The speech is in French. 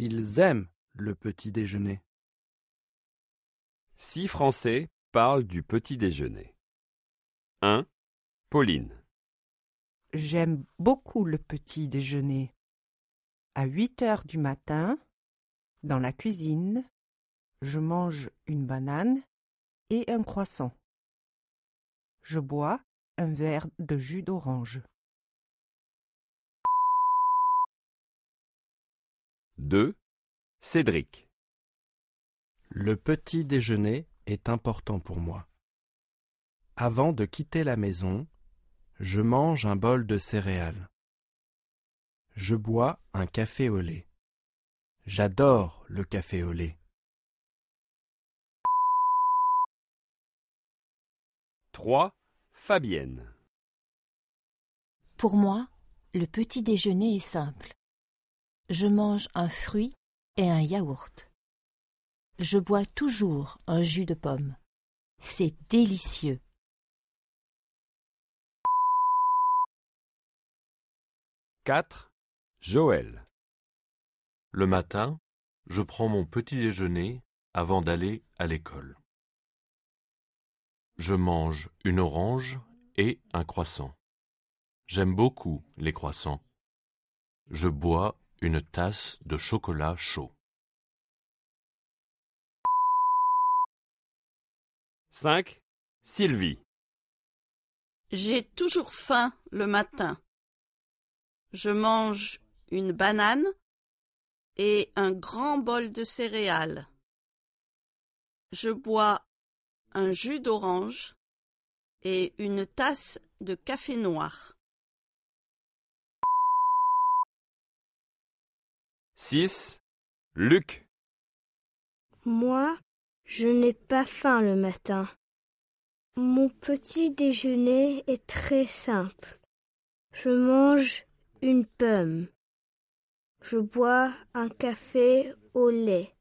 Ils aiment le petit déjeuner. Six Français parlent du petit déjeuner. 1. Pauline. J'aime beaucoup le petit déjeuner. À 8 heures du matin, dans la cuisine, je mange une banane et un croissant. Je bois un verre de jus d'orange. 2. Cédric. Le petit déjeuner est important pour moi. Avant de quitter la maison, je mange un bol de céréales. Je bois un café au lait. J'adore le café au lait. 3. Fabienne. Pour moi, le petit déjeuner est simple. Je mange un fruit et un yaourt. Je bois toujours un jus de pomme. C'est délicieux. 4. Joël. Le matin, je prends mon petit déjeuner avant d'aller à l'école. Je mange une orange et un croissant. J'aime beaucoup les croissants. Je bois une tasse de chocolat chaud. 5. Sylvie. J'ai toujours faim le matin. Je mange une banane et un grand bol de céréales. Je bois un jus d'orange et une tasse de café noir. 6. Luc. Moi, je n'ai pas faim le matin. Mon petit déjeuner est très simple. Je mange une pomme. Je bois un café au lait.